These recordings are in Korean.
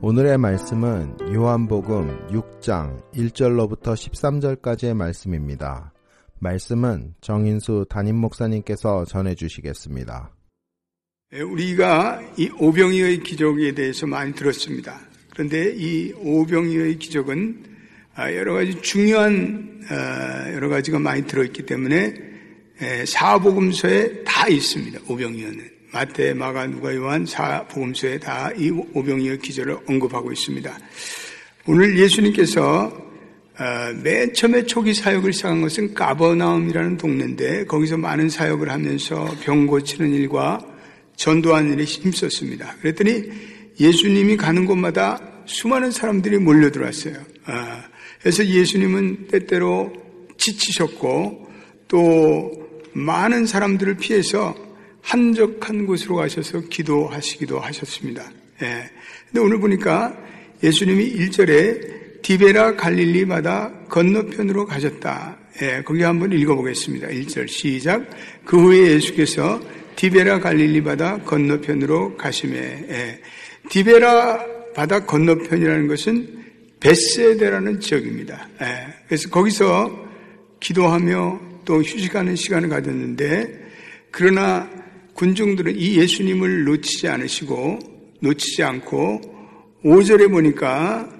오늘의 말씀은 요한복음 6장 1절로부터 13절까지의 말씀입니다. 말씀은 정인수 담임 목사님께서 전해 주시겠습니다. 예, 우리가 이 오병이어의 기적에 대해서 많이 들었습니다. 그런데 이 오병이어의 기적은 아, 여러 가지 중요한 아, 여러 가지가 많이 들어있기 때문에 예, 사복음서에 다 있습니다. 오병이어는 마태, 마가, 누가, 요한 사복음서에 다 이 오병이어 기적을 언급하고 있습니다. 오늘 예수님께서 아, 맨 처음에 초기 사역을 시작한 것은 까버나움이라는 동네인데 거기서 많은 사역을 하면서 병 고치는 일과 전도하는 일에 힘썼습니다. 그랬더니 예수님이 가는 곳마다 수많은 사람들이 몰려 들어왔어요. 아, 그래서 예수님은 때때로 지치셨고 또 많은 사람들을 피해서 한적한 곳으로 가셔서 기도하시기도 하셨습니다. 예. 근데 오늘 보니까 예수님이 1절에 디베라 갈릴리 바다 건너편으로 가셨다. 예, 거기 한번 읽어보겠습니다. 1절 시작. 그 후에 예수께서 디베라 갈릴리 바다 건너편으로 가심에 예. 디베라 바다 건너편이라는 것은 베세데라는 지역입니다. 예. 그래서 거기서 기도하며 또 휴식하는 시간을 가졌는데 그러나 군중들은 이 예수님을 놓치지 않으시고 놓치지 않고 5절에 보니까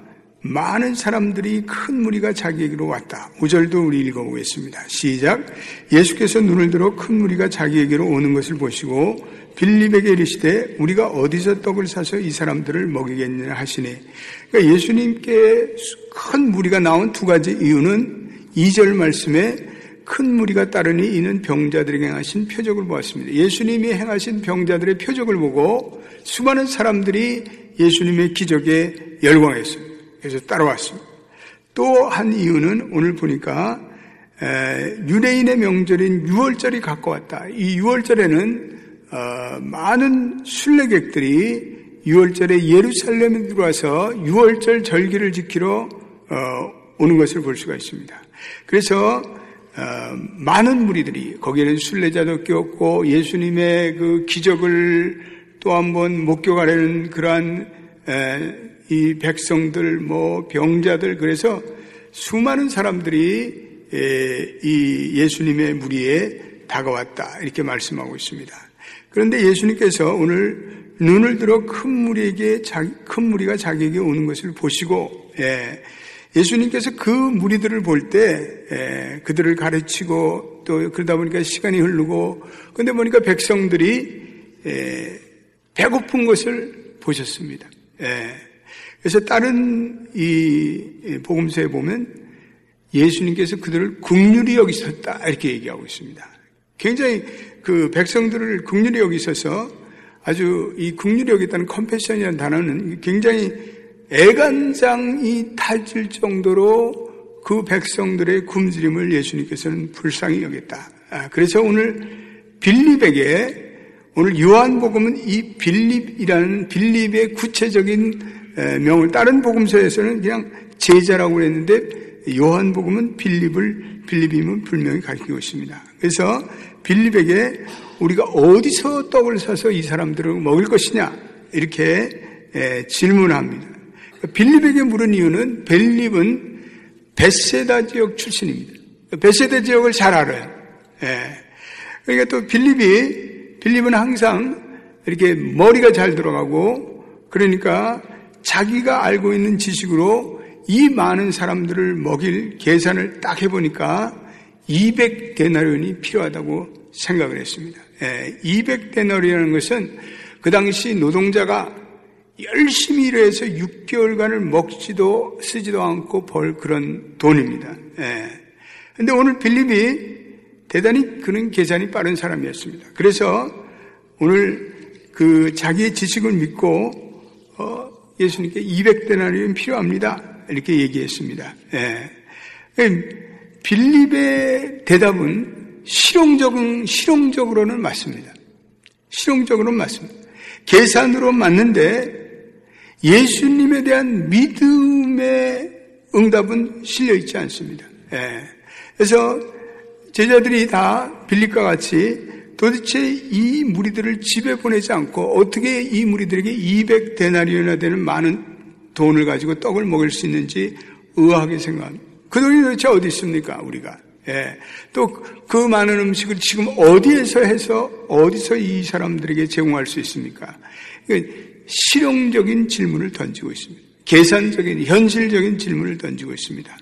많은 사람들이 큰 무리가 자기에게로 왔다. 5절도 우리 읽어보겠습니다. 시작. 예수께서 눈을 들어 큰 무리가 자기에게로 오는 것을 보시고 빌립에게 이르시되 우리가 어디서 떡을 사서 이 사람들을 먹이겠느냐 하시니 그러니까 예수님께 큰 무리가 나온 두 가지 이유는 2절 말씀에 큰 무리가 따르니 이는 병자들에게 행하신 표적을 보았습니다. 예수님이 행하신 병자들의 표적을 보고 수많은 사람들이 예수님의 기적에 열광했습니다. 그래서 따라왔습니다. 또 한 이유는 오늘 보니까 유대인의 명절인 6월절이 가까웠다. 이 6월절에는 어, 많은 순례객들이 6월절에 예루살렘에 들어와서 6월절 절기를 지키러 어, 오는 것을 볼 수가 있습니다. 그래서 어, 많은 무리들이 거기에는 순례자도 꼈고 예수님의 그 기적을 또 한번 목격하려는 그러한 이 백성들 뭐 병자들 그래서 수많은 사람들이 이 예수님의 무리에 다가왔다 이렇게 말씀하고 있습니다. 그런데 예수님께서 오늘 눈을 들어 큰 무리에게 큰 무리가 자기에게 오는 것을 보시고 예, 예수님께서 그 무리들을 볼 때 그들을 가르치고 또 그러다 보니까 시간이 흐르고 근데 보니까 백성들이 배고픈 것을 보셨습니다. 그래서 다른 이 복음서에 보면 예수님께서 그들을 국률이 여기셨다 이렇게 얘기하고 있습니다. 굉장히 그 백성들을 국률이 여기셔서 아주 이 국률이 여기다는 컴패션이라는 단어는 굉장히 애간장이 타질 정도로 그 백성들의 굶주림을 예수님께서는 불쌍히 여겼다. 아, 그래서 오늘 빌립에게 오늘 요한복음은 이 빌립이라는 빌립의 구체적인 명을 다른 복음서에서는 그냥 제자라고 그랬는데 요한복음은 빌립을 빌립임은 분명히 가르치고 있습니다. 그래서 빌립에게 우리가 어디서 떡을 사서 이 사람들을 먹을 것이냐 이렇게 질문합니다. 빌립에게 물은 이유는 빌립은 베세다 지역 출신입니다. 베세다 지역을 잘 알아요. 예. 그러니까 또 빌립이 빌립은 항상 이렇게 머리가 잘 들어가고 그러니까 자기가 알고 있는 지식으로 이 많은 사람들을 먹일 계산을 딱 해보니까 200데나리온이 필요하다고 생각을 했습니다. 예, 200데나리온이라는 것은 그 당시 노동자가 열심히 일해서 6개월간을 먹지도 쓰지도 않고 벌 그런 돈입니다. 예. 근데 오늘 빌립이 대단히 그는 계산이 빠른 사람이었습니다. 그래서 오늘 그 자기의 지식을 믿고 예수님께 200데나리온 필요합니다. 이렇게 얘기했습니다. 예. 빌립의 대답은 실용적은, 실용적으로는 맞습니다. 실용적으로는 맞습니다. 계산으로 맞는데 예수님에 대한 믿음의 응답은 실려 있지 않습니다. 예. 그래서 제자들이 다 빌립과 같이 도대체 이 무리들을 집에 보내지 않고 어떻게 이 무리들에게 200데나리온이나 되는 많은 돈을 가지고 떡을 먹일 수 있는지 의아하게 생각합니다. 그 돈이 도대체 어디 있습니까, 우리가? 예. 또 그 많은 음식을 지금 어디에서 해서 어디서 이 사람들에게 제공할 수 있습니까? 실용적인 질문을 던지고 있습니다. 계산적인, 현실적인 질문을 던지고 있습니다.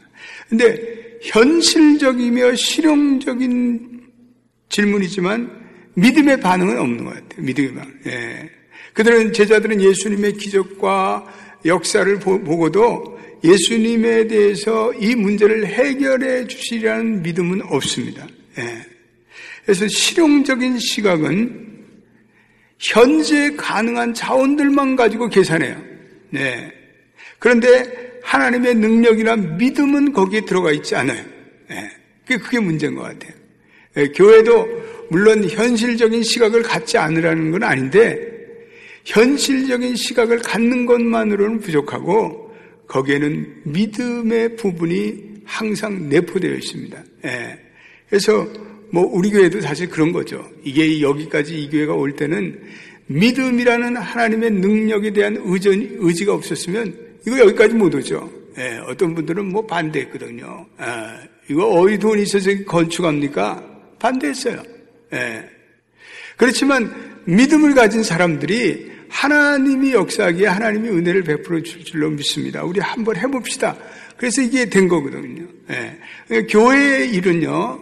근데 현실적이며 실용적인 질문이지만 믿음의 반응은 없는 것 같아요. 믿음의 반응. 예. 그들은 제자들은 예수님의 기적과 역사를 보고도 예수님에 대해서 이 문제를 해결해 주시리라는 믿음은 없습니다. 예. 그래서 실용적인 시각은 현재 가능한 자원들만 가지고 계산해요. 네. 그런데 하나님의 능력이나 믿음은 거기에 들어가 있지 않아요. 네. 그게 문제인 것 같아요. 네. 교회도 물론 현실적인 시각을 갖지 않으라는 건 아닌데 현실적인 시각을 갖는 것만으로는 부족하고 거기에는 믿음의 부분이 항상 내포되어 있습니다. 예. 그래서 뭐 우리 교회도 사실 그런 거죠. 이게 여기까지 이 교회가 올 때는 믿음이라는 하나님의 능력에 대한 의전, 의지가 없었으면 이거 여기까지 못 오죠. 예. 어떤 분들은 뭐 반대했거든요. 예. 이거 어디 돈이 있어서 건축합니까? 반대했어요. 예. 그렇지만 믿음을 가진 사람들이 하나님이 역사하기에 하나님이 은혜를 베풀어 줄 줄로 믿습니다. 우리 한번 해봅시다. 그래서 이게 된 거거든요. 네. 교회의 일은요,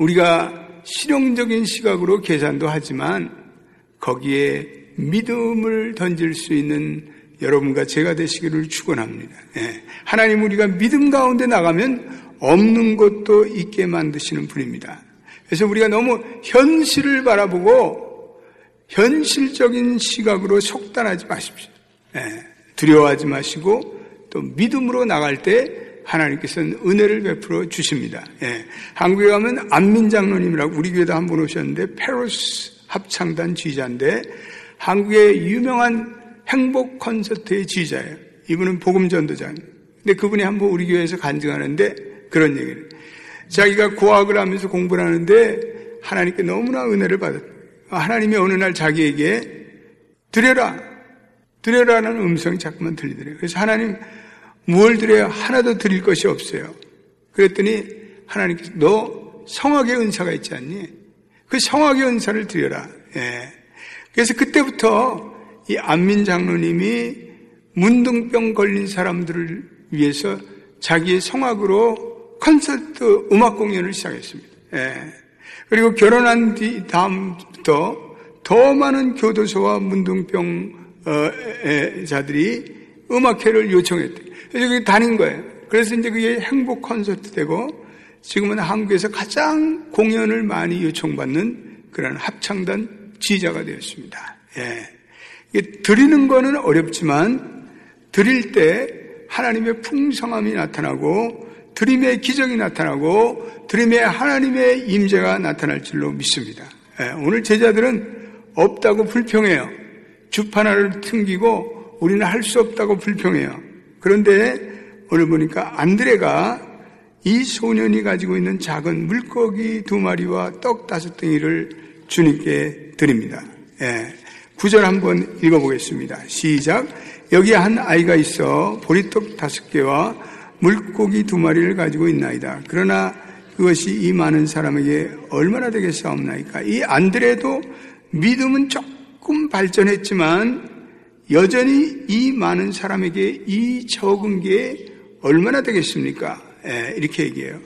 우리가 실용적인 시각으로 계산도 하지만 거기에 믿음을 던질 수 있는 여러분과 제가 되시기를 축원합니다. 네. 하나님 우리가 믿음 가운데 나가면 없는 것도 있게 만드시는 분입니다. 그래서 우리가 너무 현실을 바라보고 현실적인 시각으로 속단하지 마십시오. 예, 두려워하지 마시고 또 믿음으로 나갈 때 하나님께서는 은혜를 베풀어 주십니다. 예, 한국에 가면 안민 장로님이라고 우리 교회도 한분 오셨는데 페로스 합창단 지휘자인데 한국의 유명한 행복 콘서트의 지휘자예요. 이분은 복음 전도자입니다. 근데 그분이 한 번 우리 교회에서 간증하는데 그런 얘기를 자기가 고학을 하면서 공부를 하는데 하나님께 너무나 은혜를 받았다. 하나님이 어느 날 자기에게 드려라, 드려라는 음성이 자꾸만 들리더래요. 그래서 하나님 무엇 드려야 하나도 드릴 것이 없어요. 그랬더니 하나님께서 너 성악의 은사가 있지 않니? 그 성악의 은사를 드려라. 예. 그래서 그때부터 이 안민 장로님이 문둥병 걸린 사람들을 위해서 자기의 성악으로 콘서트 음악 공연을 시작했습니다. 예. 그리고 결혼한 뒤 다음부터 더 많은 교도소와 문둥병 어, 자들이 음악회를 요청했대. 그게 다닌 거예요. 그래서 이제 그게 행복 콘서트 되고 지금은 한국에서 가장 공연을 많이 요청받는 그런 합창단 지휘자가 되었습니다. 예. 드리는 거는 어렵지만 드릴 때 하나님의 풍성함이 나타나고 드림의 기적이 나타나고 드림의 하나님의 임재가 나타날 줄로 믿습니다. 예, 오늘 제자들은 없다고 불평해요. 주판 하나를 튕기고 우리는 할 수 없다고 불평해요. 그런데 오늘 보니까 안드레가 이 소년이 가지고 있는 작은 물고기 두 마리와 떡 다섯 덩이를 주님께 드립니다. 예, 구절 한번 읽어보겠습니다. 시작. 여기 한 아이가 있어 보리떡 다섯 개와 물고기 두 마리를 가지고 있나이다. 그러나 그것이 이 많은 사람에게 얼마나 되겠사옵나이까? 이 안드레도 믿음은 조금 발전했지만 여전히 이 많은 사람에게 이 적은 게 얼마나 되겠습니까? 예, 이렇게 얘기해요.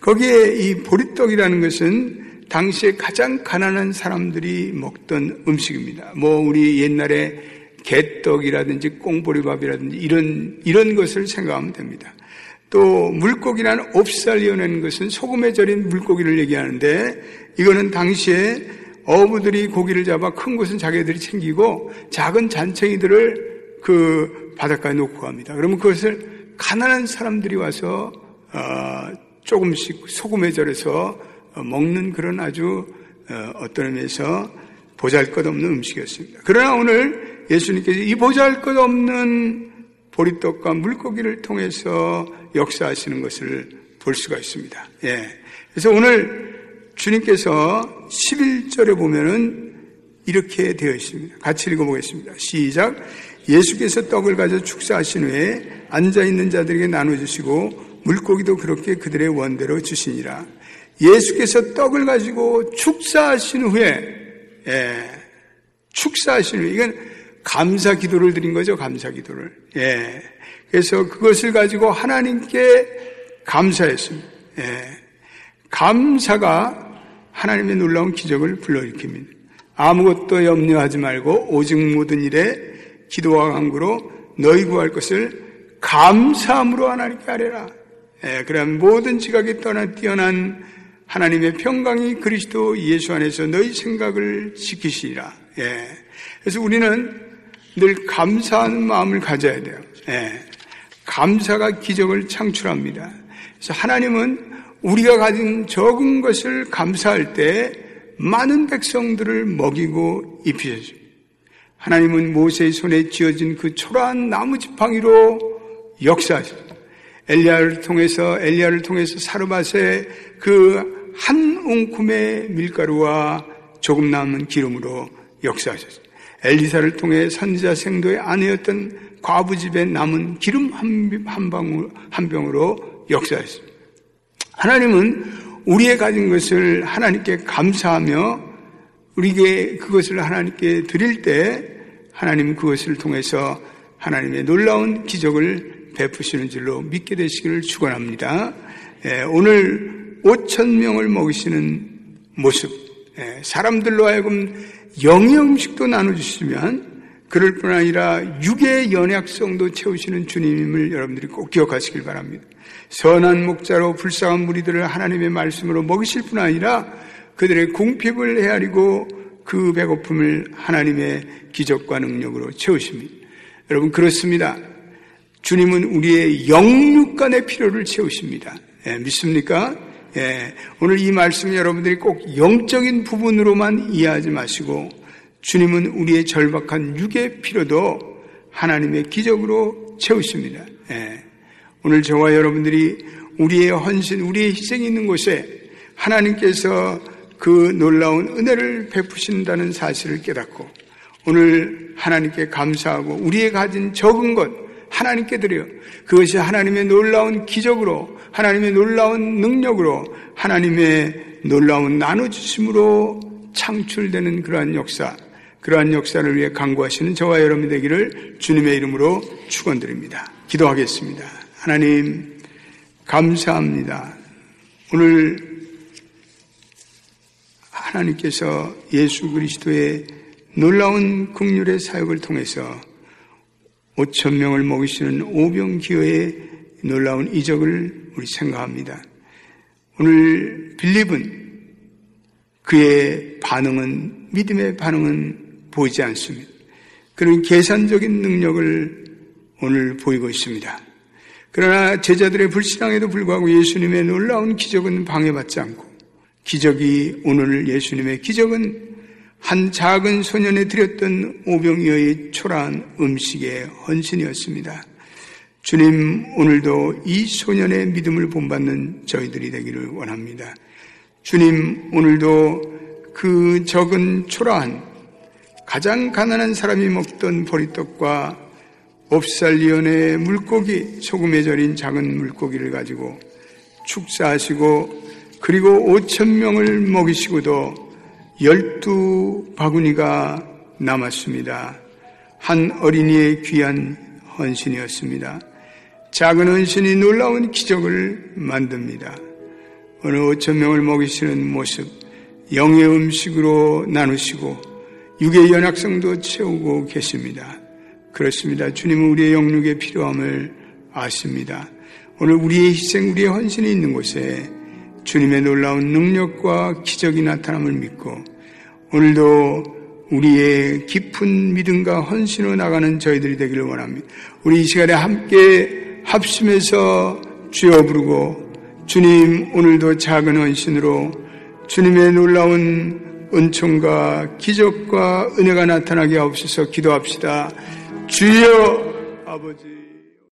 거기에 이 보리떡이라는 것은 당시에 가장 가난한 사람들이 먹던 음식입니다. 뭐 우리 옛날에 개떡이라든지 꽁보리밥이라든지 이런 이런 것을 생각하면 됩니다. 또 물고기라는 옵살이어낸 것은 소금에 절인 물고기를 얘기하는데 이거는 당시에 어부들이 고기를 잡아 큰 것은 자기들이 챙기고 작은 잔챙이들을 그 바닷가에 놓고 갑니다. 그러면 그것을 가난한 사람들이 와서 어, 조금씩 소금에 절여서 어, 먹는 그런 아주 어, 어떤 의미에서 보잘것없는 음식이었습니다. 그러나 오늘 예수님께서 이 보잘것없는 보리떡과 물고기를 통해서 역사하시는 것을 볼 수가 있습니다. 예. 그래서 오늘 주님께서 11절에 보면은 이렇게 되어 있습니다. 같이 읽어보겠습니다. 시작. 예수께서 떡을 가져 축사하신 후에 앉아있는 자들에게 나눠주시고 물고기도 그렇게 그들의 원대로 주시니라. 예수께서 떡을 가지고 축사하신 후에 예, 축사하신 후에 이건 감사 기도를 드린 거죠. 감사 기도를. 예. 그래서 그것을 가지고 하나님께 감사했습니다. 예. 감사가 하나님의 놀라운 기적을 불러일으킵니다. 아무것도 염려하지 말고 오직 모든 일에 기도와 간구로 너희 구할 것을 감사함으로 하나님께 아뢰라. 예, 그럼 모든 지각이 떠나 뛰어난 하나님의 평강이 그리스도 예수 안에서 너희 생각을 지키시리라. 예. 그래서 우리는 늘 감사하는 마음을 가져야 돼요. 예. 감사가 기적을 창출합니다. 그래서 하나님은 우리가 가진 적은 것을 감사할 때 많은 백성들을 먹이고 입히셨습니다. 하나님은 모세의 손에 쥐어진 그 초라한 나무 지팡이로 역사하셨습니다. 엘리야를 통해서 엘리야를 통해서 사르밧의 그 한 웅큼의 밀가루와 조금 남은 기름으로 역사하셨습니다. 엘리사를 통해 선지자 생도의 아내였던 과부 집에 남은 기름 한, 한 방울 한 병으로 역사했습니다. 하나님은 우리의 가진 것을 하나님께 감사하며 우리에게 그것을 하나님께 드릴 때 하나님은 그것을 통해서 하나님의 놀라운 기적을 베푸시는 줄로 믿게 되시기를 축원합니다. 예, 오늘 5천 명을 먹이시는 모습, 예, 사람들로 하여금 영의 음식도 나눠주시면 그럴 뿐 아니라 육의 연약성도 채우시는 주님임을 여러분들이 꼭 기억하시길 바랍니다. 선한 목자로 불쌍한 무리들을 하나님의 말씀으로 먹이실 뿐 아니라 그들의 궁핍을 헤아리고 그 배고픔을 하나님의 기적과 능력으로 채우십니다. 여러분 그렇습니다. 주님은 우리의 영육간의 필요를 채우십니다. 예, 믿습니까? 예, 오늘 이 말씀 여러분들이 꼭 영적인 부분으로만 이해하지 마시고 주님은 우리의 절박한 육의 필요도 하나님의 기적으로 채우십니다. 예, 오늘 저와 여러분들이 우리의 헌신, 우리의 희생이 있는 곳에 하나님께서 그 놀라운 은혜를 베푸신다는 사실을 깨닫고 오늘 하나님께 감사하고 우리의 가진 적은 것 하나님께 드려 그것이 하나님의 놀라운 기적으로 하나님의 놀라운 능력으로 하나님의 놀라운 나눠주심으로 창출되는 그러한 역사 그러한 역사를 위해 강구하시는 저와 여러분 되기를 주님의 이름으로 축원드립니다. 기도하겠습니다. 하나님, 감사합니다. 오늘 하나님께서 예수 그리스도의 놀라운 국률의 사역을 통해서 5천 명을 먹이시는 오병 기어의 놀라운 이적을 우리 생각합니다. 오늘 빌립은 그의 반응은 믿음의 반응은 보이지 않습니다. 그런 계산적인 능력을 오늘 보이고 있습니다. 그러나 제자들의 불신앙에도 불구하고 예수님의 놀라운 기적은 방해받지 않고 기적이 오늘 예수님의 기적은 한 작은 소년에 드렸던 오병이어의 초라한 음식의 헌신이었습니다. 주님 오늘도 이 소년의 믿음을 본받는 저희들이 되기를 원합니다. 주님 오늘도 그 적은 초라한 가장 가난한 사람이 먹던 보리떡과 옵살리온의 물고기, 소금에 절인 작은 물고기를 가지고 축사하시고 그리고 5천 명을 먹이시고도 열두 바구니가 남았습니다. 한 어린이의 귀한 헌신이었습니다. 작은 헌신이 놀라운 기적을 만듭니다. 어느 5천 명을 먹이시는 모습, 영의 음식으로 나누시고 육의 연약성도 채우고 계십니다. 그렇습니다. 주님은 우리의 영육의 필요함을 아십니다. 오늘 우리의 희생, 우리의 헌신이 있는 곳에 주님의 놀라운 능력과 기적이 나타남을 믿고 오늘도 우리의 깊은 믿음과 헌신으로 나가는 저희들이 되기를 원합니다. 우리 이 시간에 함께 합심해서 주여 부르고 주님 오늘도 작은 헌신으로 주님의 놀라운 은총과 기적과 은혜가 나타나게 하옵소서 기도합시다. 주여 아버지